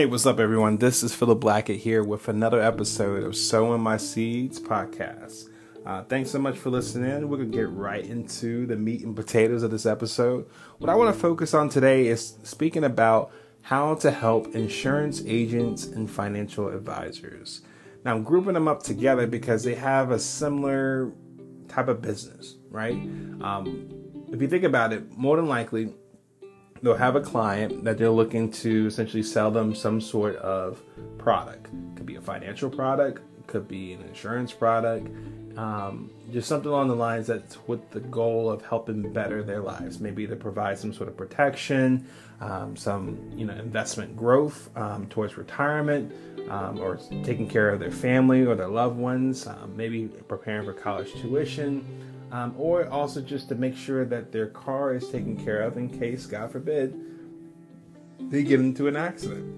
Hey, what's up, everyone? This is Philip Blackett here with another episode of Sowing My Seeds podcast. Uh, thanks so much for listening. We're going to get right into the meat and potatoes of this episode. What I want to focus on today is speaking about how to help insurance agents and financial advisors. Now, I'm grouping them up together because they have a similar type of business, right? Um, if you think about it, more than likely, they'll have a client that they're looking to essentially sell them some sort of product. Could be a financial product, could be an insurance product, um, just something along the lines that's with the goal of helping better their lives. Maybe to provide some sort of protection, um, some you know investment growth um, towards retirement, um, or taking care of their family or their loved ones. Um, maybe preparing for college tuition um, or also just to make sure that their car is taken care of in case, God forbid, they get into an accident.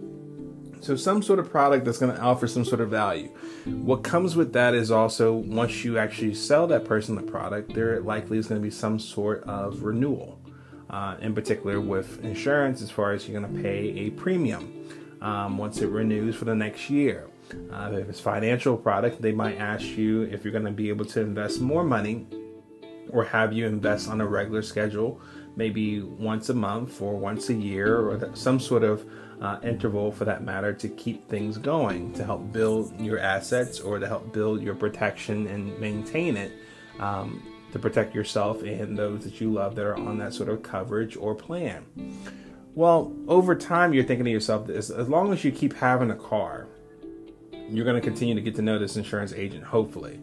So, some sort of product that's going to offer some sort of value. What comes with that is also once you actually sell that person the product, there likely is going to be some sort of renewal. Uh, in particular, with insurance, as far as you're going to pay a premium um, once it renews for the next year. Uh, if it's financial product, they might ask you if you're going to be able to invest more money or have you invest on a regular schedule, maybe once a month or once a year or some sort of uh, interval for that matter to keep things going, to help build your assets or to help build your protection and maintain it. Um, to protect yourself and those that you love that are on that sort of coverage or plan. Well, over time, you're thinking to yourself, as, as long as you keep having a car, you're going to continue to get to know this insurance agent, hopefully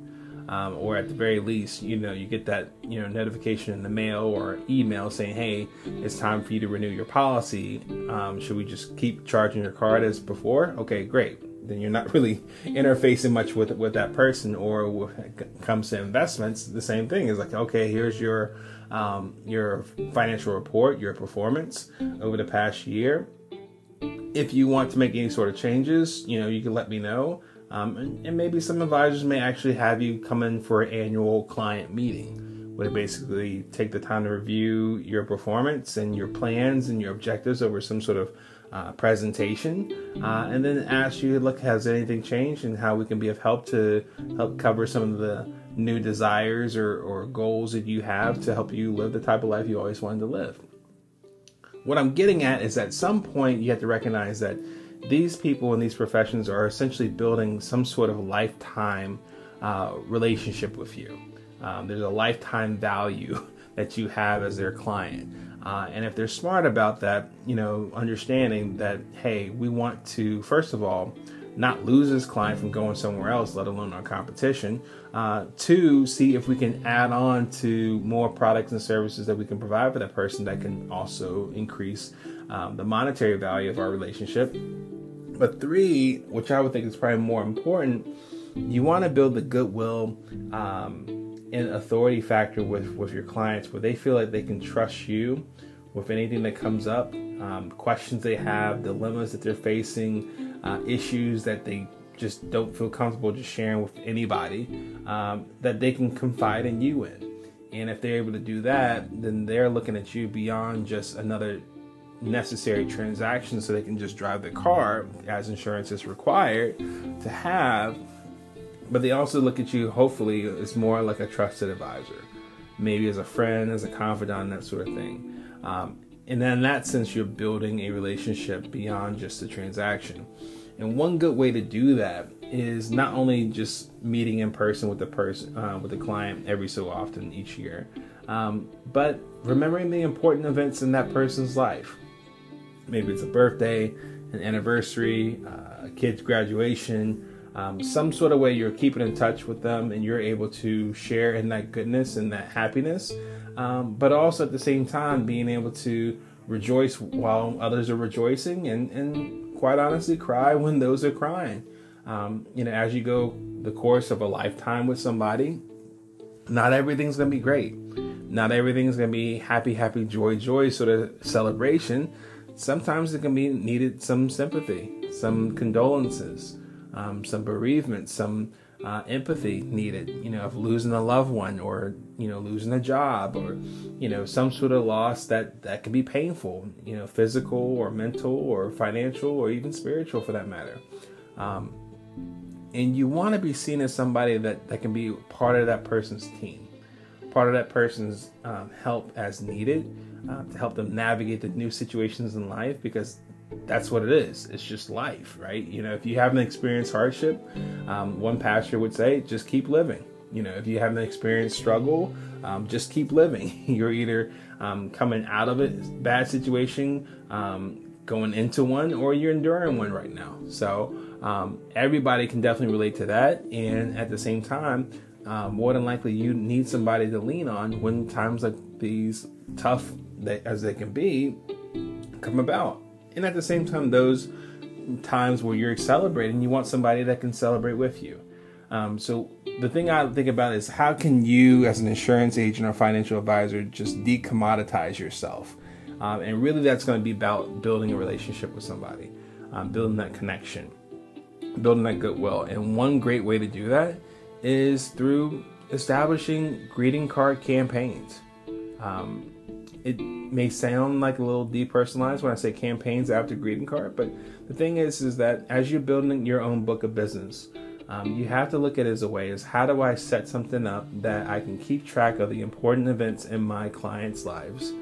um, or at the very least, you know, you get that you know notification in the mail or email saying, "Hey, it's time for you to renew your policy. Um, should we just keep charging your card as before?" Okay, great. Then you're not really interfacing much with with that person. Or when it comes to investments, the same thing is like, okay, here's your um, your financial report, your performance over the past year. If you want to make any sort of changes, you know, you can let me know. Um, and, and, maybe some advisors may actually have you come in for an annual client meeting where they basically take the time to review your performance and your plans and your objectives over some sort of uh, presentation uh, and then ask you look has anything changed and how we can be of help to help cover some of the new desires or, or goals that you have to help you live the type of life you always wanted to live? What i'm getting at is at some point you have to recognize that these people in these professions are essentially building some sort of lifetime uh, relationship with you. Um, there's a lifetime value that you have as their client. Uh, and if they're smart about that, you know, understanding that, hey, we want to, first of all, not lose this client from going somewhere else, let alone our competition. Uh, two, see if we can add on to more products and services that we can provide for that person that can also increase um, the monetary value of our relationship. But three, which I would think is probably more important, you want to build the goodwill um, and authority factor with, with your clients where they feel like they can trust you with anything that comes up, um, questions they have, dilemmas that they're facing, uh, issues that they just don't feel comfortable just sharing with anybody, um, that they can confide in you in. And if they're able to do that, then they're looking at you beyond just another necessary transactions so they can just drive the car as insurance is required to have. But they also look at you, hopefully, as more like a trusted advisor, maybe as a friend, as a confidant, that sort of thing. Um, and then in that sense, you're building a relationship beyond just the transaction. And one good way to do that is not only just meeting in person with the person uh, with the client every so often each year, um, but remembering the important events in that person's life maybe it's a birthday, an anniversary, uh, a kid's graduation, um, some sort of way you're keeping in touch with them and you're able to share in that goodness and that happiness, um, but also at the same time being able to rejoice while others are rejoicing and, and quite honestly cry when those are crying. Um, you know, as you go the course of a lifetime with somebody, not everything's gonna be great. Not everything's gonna be happy, happy, joy, joy sort of celebration sometimes it can be needed some sympathy, some condolences, um, some bereavement, some uh, empathy needed, you know, of losing a loved one or, you know, losing a job or, you know, some sort of loss that, that can be painful, you know, physical or mental or financial or even spiritual for that matter. Um, and you want to be seen as somebody that, that can be part of that person's team, part of that person's um, help as needed uh, to help them navigate the new situations in life because that's what it is. It's just life, right? You know, if you haven't experienced hardship, um, one pastor would say, just keep living. You know, if you haven't experienced struggle, um, just keep living. You're either um, coming out of it, bad situation, um, going into one, or you're enduring one right now. So um, everybody can definitely relate to that. And at the same time, uh, more than likely, you need somebody to lean on when times like these, tough as they can be, come about and at the same time, those times where you're celebrating, you want somebody that can celebrate with you. Um, so the thing I think about is how can you, as an insurance agent or financial advisor, just decommoditize yourself? Um, and really, that's going to be about building a relationship with somebody, um, building that connection, building that goodwill. And one great way to do that is through establishing greeting card campaigns. Um, it may sound like a little depersonalized when I say campaigns after greeting card, but the thing is, is that as you're building your own book of business, um, you have to look at it as a way is how do I set something up that I can keep track of the important events in my clients' lives,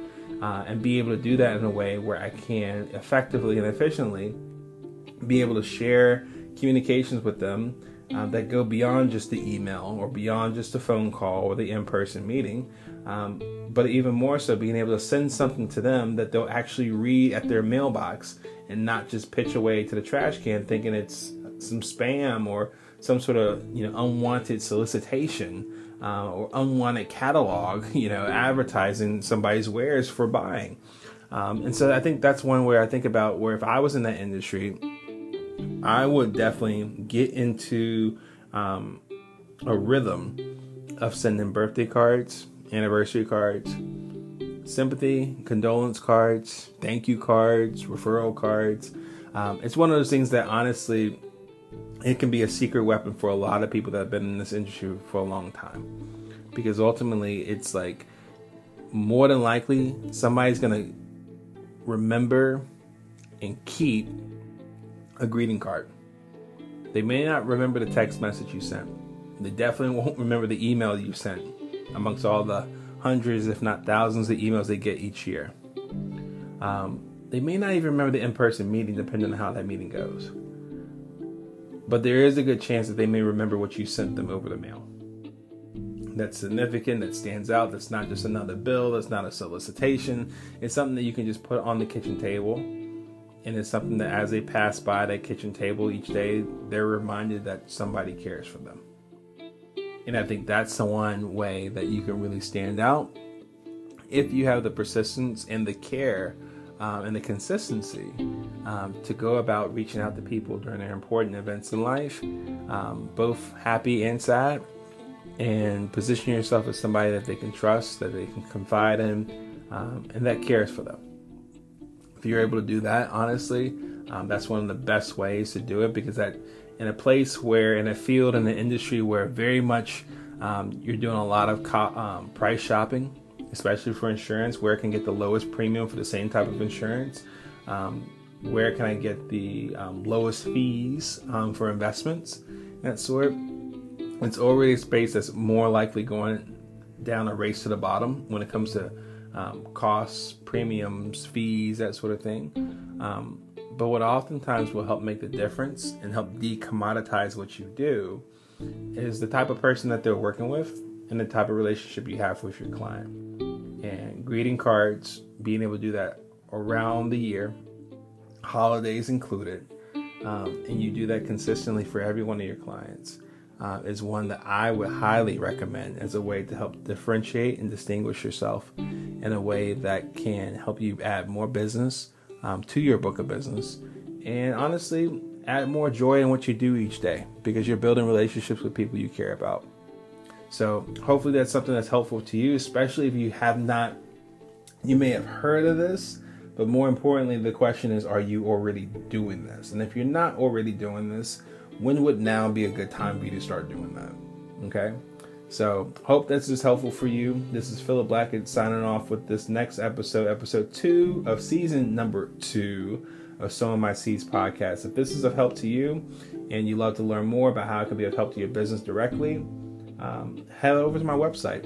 uh, and be able to do that in a way where I can effectively and efficiently be able to share communications with them uh, that go beyond just the email or beyond just the phone call or the in-person meeting um, but even more so being able to send something to them that they'll actually read at their mailbox and not just pitch away to the trash can thinking it's some spam or some sort of you know unwanted solicitation uh, or unwanted catalog you know advertising somebody's wares for buying. Um, and so i think that's one where i think about where if i was in that industry I would definitely get into um, a rhythm of sending birthday cards, anniversary cards, sympathy, condolence cards, thank you cards, referral cards. Um, it's one of those things that honestly, it can be a secret weapon for a lot of people that have been in this industry for a long time. Because ultimately, it's like more than likely somebody's going to remember and keep a greeting card. They may not remember the text message you sent. They definitely won't remember the email you sent amongst all the hundreds, if not thousands, of emails they get each year. Um, they may not even remember the in person meeting, depending on how that meeting goes. But there is a good chance that they may remember what you sent them over the mail. That's significant, that stands out, that's not just another bill, that's not a solicitation. It's something that you can just put on the kitchen table and it's something that as they pass by that kitchen table each day, they're reminded that somebody cares for them. And I think that's the one way that you can really stand out if you have the persistence and the care um, and the consistency um, to go about reaching out to people during their important events in life, um, both happy and sad, and position yourself as somebody that they can trust, that they can confide in, um, and that cares for them if you're able to do that, honestly, um, that's one of the best ways to do it because that in a place where in a field in an industry where very much um, you're doing a lot of co- um, price shopping, especially for insurance, where can get the lowest premium for the same type of insurance? Um, where can I get the um, lowest fees um, for investments? That sort. It's already a space that's more likely going down a race to the bottom when it comes to um, costs, premiums, fees, that sort of thing. Um, but what oftentimes will help make the difference and help decommoditize what you do is the type of person that they're working with and the type of relationship you have with your client. And greeting cards, being able to do that around the year, holidays included, um, and you do that consistently for every one of your clients uh, is one that I would highly recommend as a way to help differentiate and distinguish yourself in a way that can help you add more business um, to your book of business and honestly add more joy in what you do each day because you're building relationships with people you care about. So, hopefully, that's something that's helpful to you, especially if you have not, you may have heard of this, but more importantly, the question is, are you already doing this? And if you're not already doing this, when would now be a good time for you to start doing that? Okay. So, hope this is helpful for you. This is Philip Blackett signing off with this next episode, episode two of season number two of Sowing My Seeds podcast. If this is of help to you and you love to learn more about how it can be of help to your business directly, um, head over to my website,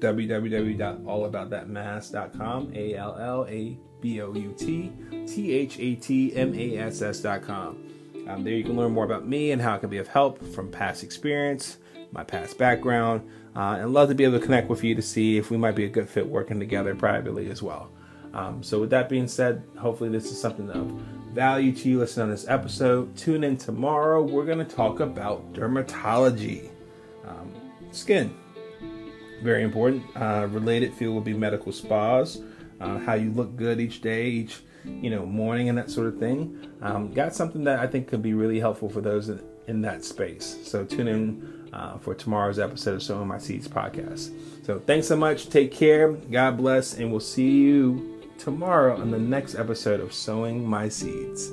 www.allaboutthatmass.com, A L L A B O U T T H A T M A S S.com. Um, there you can learn more about me and how it can be of help from past experience, my past background, uh, and love to be able to connect with you to see if we might be a good fit working together privately as well. Um, so, with that being said, hopefully this is something of value to you listening on this episode. Tune in tomorrow. We're going to talk about dermatology, um, skin. Very important. Uh, related field will be medical spas, uh, how you look good each day, each you know morning, and that sort of thing. Um, got something that I think could be really helpful for those in, in that space. So tune in uh, for tomorrow's episode of Sowing My Seeds podcast. So thanks so much. Take care. God bless, and we'll see you tomorrow on the next episode of Sowing My Seeds.